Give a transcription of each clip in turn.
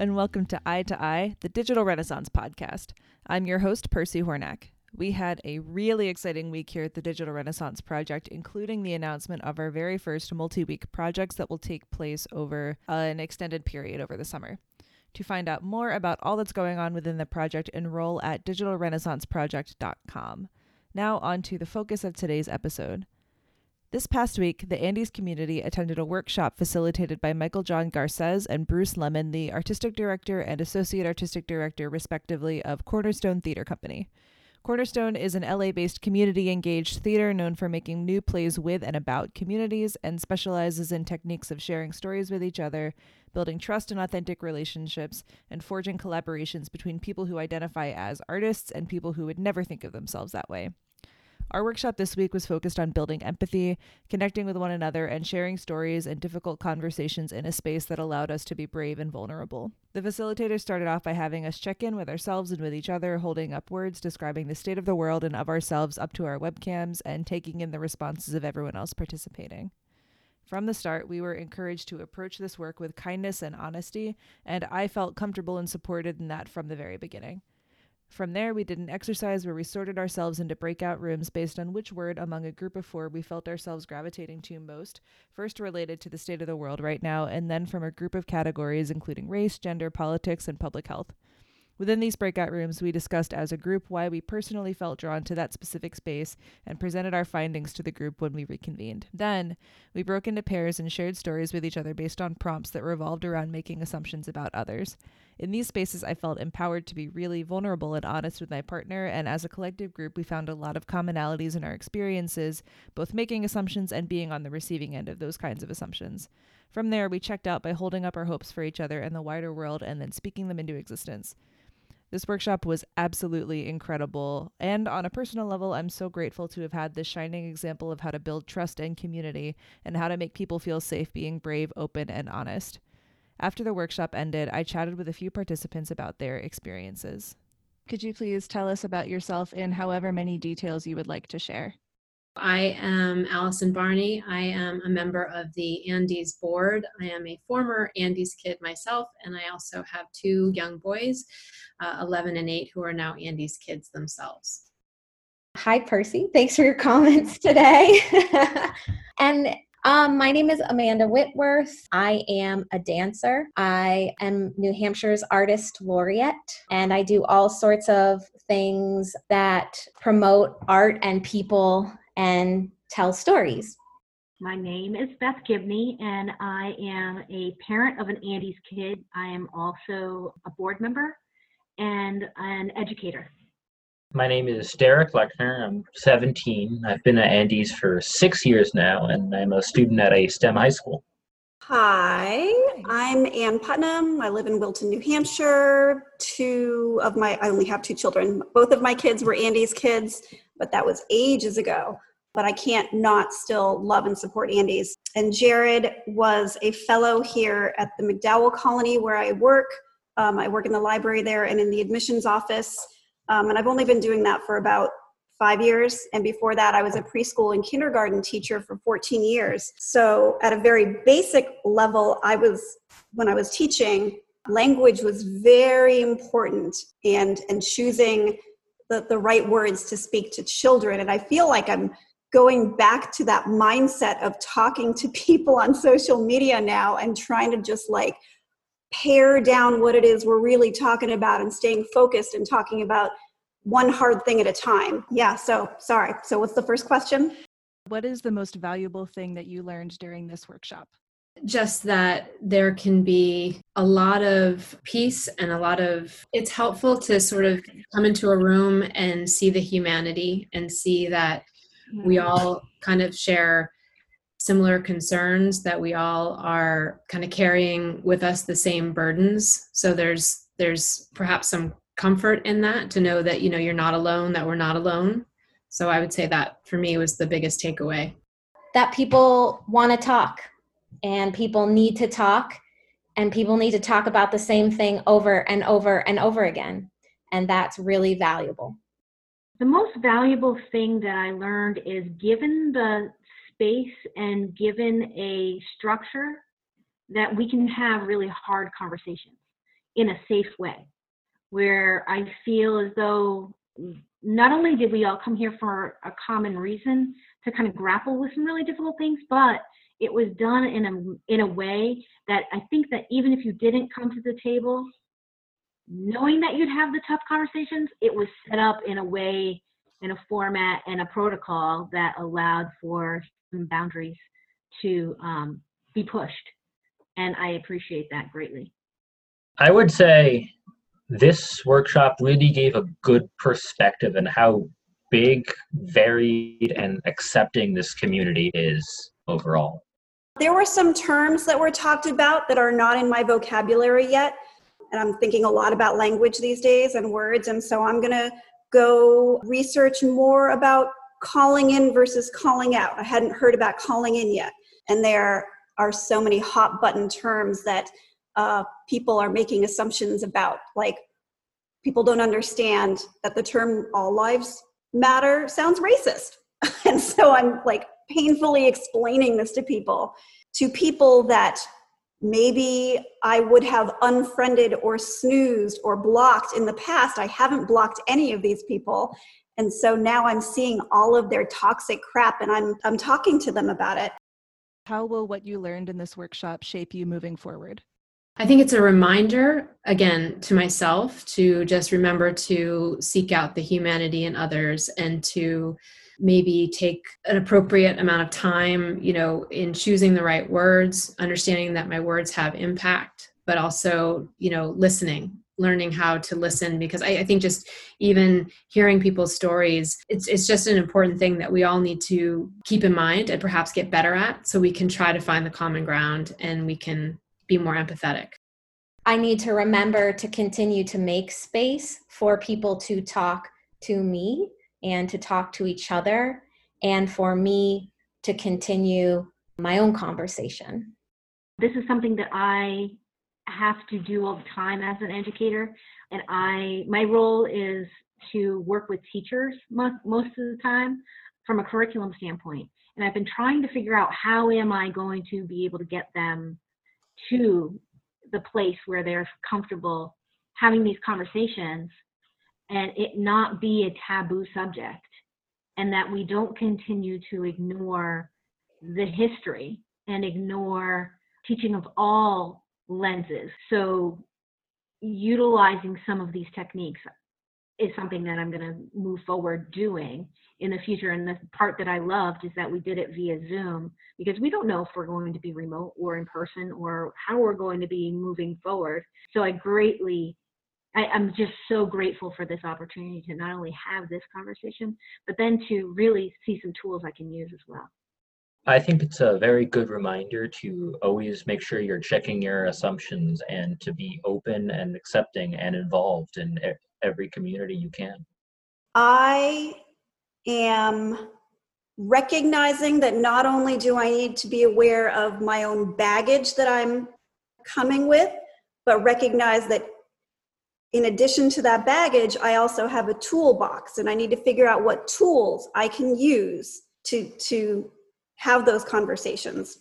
and welcome to Eye to Eye, the Digital Renaissance podcast. I'm your host, Percy Hornack. We had a really exciting week here at the Digital Renaissance Project, including the announcement of our very first multi week projects that will take place over an extended period over the summer. To find out more about all that's going on within the project, enroll at digitalrenaissanceproject.com. Now, on to the focus of today's episode. This past week, the Andy's community attended a workshop facilitated by Michael John Garces and Bruce Lemon, the artistic director and associate artistic director, respectively, of Cornerstone Theater Company. Cornerstone is an LA based community engaged theater known for making new plays with and about communities and specializes in techniques of sharing stories with each other, building trust and authentic relationships, and forging collaborations between people who identify as artists and people who would never think of themselves that way. Our workshop this week was focused on building empathy, connecting with one another, and sharing stories and difficult conversations in a space that allowed us to be brave and vulnerable. The facilitator started off by having us check in with ourselves and with each other, holding up words describing the state of the world and of ourselves up to our webcams, and taking in the responses of everyone else participating. From the start, we were encouraged to approach this work with kindness and honesty, and I felt comfortable and supported in that from the very beginning. From there, we did an exercise where we sorted ourselves into breakout rooms based on which word among a group of four we felt ourselves gravitating to most, first related to the state of the world right now, and then from a group of categories including race, gender, politics, and public health. Within these breakout rooms, we discussed as a group why we personally felt drawn to that specific space and presented our findings to the group when we reconvened. Then, we broke into pairs and shared stories with each other based on prompts that revolved around making assumptions about others. In these spaces, I felt empowered to be really vulnerable and honest with my partner, and as a collective group, we found a lot of commonalities in our experiences, both making assumptions and being on the receiving end of those kinds of assumptions. From there, we checked out by holding up our hopes for each other and the wider world and then speaking them into existence. This workshop was absolutely incredible. And on a personal level, I'm so grateful to have had this shining example of how to build trust and community and how to make people feel safe being brave, open, and honest. After the workshop ended, I chatted with a few participants about their experiences. Could you please tell us about yourself in however many details you would like to share? I am Allison Barney. I am a member of the Andy's board. I am a former Andy's kid myself, and I also have two young boys, uh, 11 and 8, who are now Andy's kids themselves. Hi, Percy. Thanks for your comments today. and um, my name is Amanda Whitworth. I am a dancer. I am New Hampshire's Artist Laureate, and I do all sorts of things that promote art and people and tell stories. My name is Beth Gibney, and I am a parent of an Andy's kid. I am also a board member and an educator. My name is Derek Lechner. I'm 17. I've been at Andy's for six years now, and I'm a student at a STEM high school. Hi, I'm Ann Putnam. I live in Wilton, New Hampshire. Two of my, I only have two children. Both of my kids were Andy's kids, but that was ages ago but I can't not still love and support Andy's. And Jared was a fellow here at the MacDowell Colony where I work. Um, I work in the library there and in the admissions office. Um, and I've only been doing that for about five years. And before that, I was a preschool and kindergarten teacher for 14 years. So, at a very basic level, I was, when I was teaching, language was very important and, and choosing the, the right words to speak to children. And I feel like I'm going back to that mindset of talking to people on social media now and trying to just like pare down what it is we're really talking about and staying focused and talking about one hard thing at a time. Yeah, so sorry. So, what's the first question? What is the most valuable thing that you learned during this workshop? Just that there can be a lot of peace and a lot of, it's helpful to sort of come into a room and see the humanity and see that we mm-hmm. all kind of share similar concerns that we all are kind of carrying with us the same burdens. So there's there's perhaps some comfort in that to know that you know you're not alone that we're not alone. So i would say that for me was the biggest takeaway. That people want to talk and people need to talk and people need to talk about the same thing over and over and over again and that's really valuable. The most valuable thing that I learned is given the space and given a structure that we can have really hard conversations. in a safe way, where I feel as though not only did we all come here for a common reason to kind of grapple with some really difficult things, but it was done in a in a way that I think that even if you didn't come to the table knowing that you'd have the tough conversations, it was set up in a way, in a format, and a protocol that allowed for some boundaries to um, be pushed. And I appreciate that greatly. I would say this workshop really gave a good perspective on how big, varied, and accepting this community is overall. There were some terms that were talked about that are not in my vocabulary yet and I'm thinking a lot about language these days and words. And so I'm going to go research more about calling in versus calling out. I hadn't heard about calling in yet. And there are so many hot button terms that uh, people are making assumptions about. Like, people don't understand that the term all lives matter sounds racist. and so I'm like painfully explaining this to people, to people that maybe I would have unfriended or snoozed or blocked in the past. I haven't blocked any of these people. And so now I'm seeing all of their toxic crap and I'm I'm talking to them about it. How will what you learned in this workshop shape you moving forward? I think it's a reminder, again, to myself to just remember to seek out the humanity in others and to maybe take an appropriate amount of time you know in choosing the right words understanding that my words have impact but also you know listening learning how to listen because I, I, think just even hearing people's stories it's, it's just an important thing that we all need to keep in mind and perhaps get better at so we can try to find the common ground and we can be more empathetic i need to remember to continue to make space for people to talk to me and to talk to each other, and for me to continue my own conversation. This is something that I have to do all the time as an educator, and I my role is to work with teachers most, most of the time from a curriculum standpoint. And I've been trying to figure out how am I going to be able to get them to the place where they're comfortable having these conversations and it not be a taboo subject and that we don't continue to ignore the history and ignore teaching of all lenses. So utilizing some of these techniques is something that i'm going to move forward doing in the future. And the part that i loved is that we did it via zoom because we don't know if we're going to be remote or in person or how we're going to be moving forward. So i greatly I, am just so grateful for this opportunity to not only have this conversation, but then to really see some tools I can use as well. I think it's a very good reminder to always make sure you're checking your assumptions and to be open and accepting and involved in every community you can. I am recognizing that not only do I need to be aware of my own baggage that I'm coming with, but recognize that in addition to that baggage, I also have a toolbox and I need to figure out what tools I can use to, to have those conversations.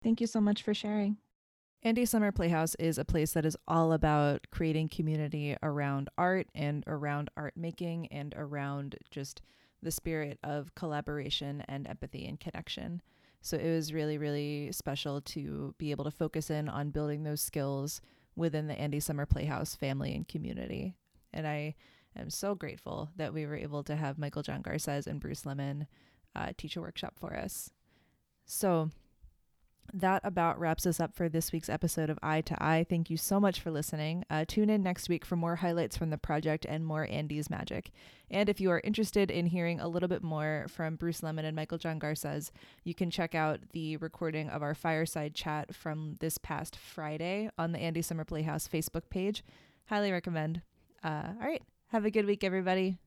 Thank you so much for sharing. Andy Summer Playhouse is a place that is all about creating community around art and around art making and around just the spirit of collaboration and empathy and connection. So it was really, really special to be able to focus in on building those skills within the Andy Summer Playhouse family and community. And I am so grateful that we were able to have Michael John Garces and Bruce Lemon uh, teach a workshop for us. So, that about wraps us up for this week's episode of Eye to Eye. Thank you so much for listening. Uh, tune in next week for more highlights from the project and more Andy's magic. And if you are interested in hearing a little bit more from Bruce Lemon and Michael John Garces, you can check out the recording of our fireside chat from this past Friday on the Andy Summer Playhouse Facebook page. Highly recommend. Uh, all right. Have a good week, everybody.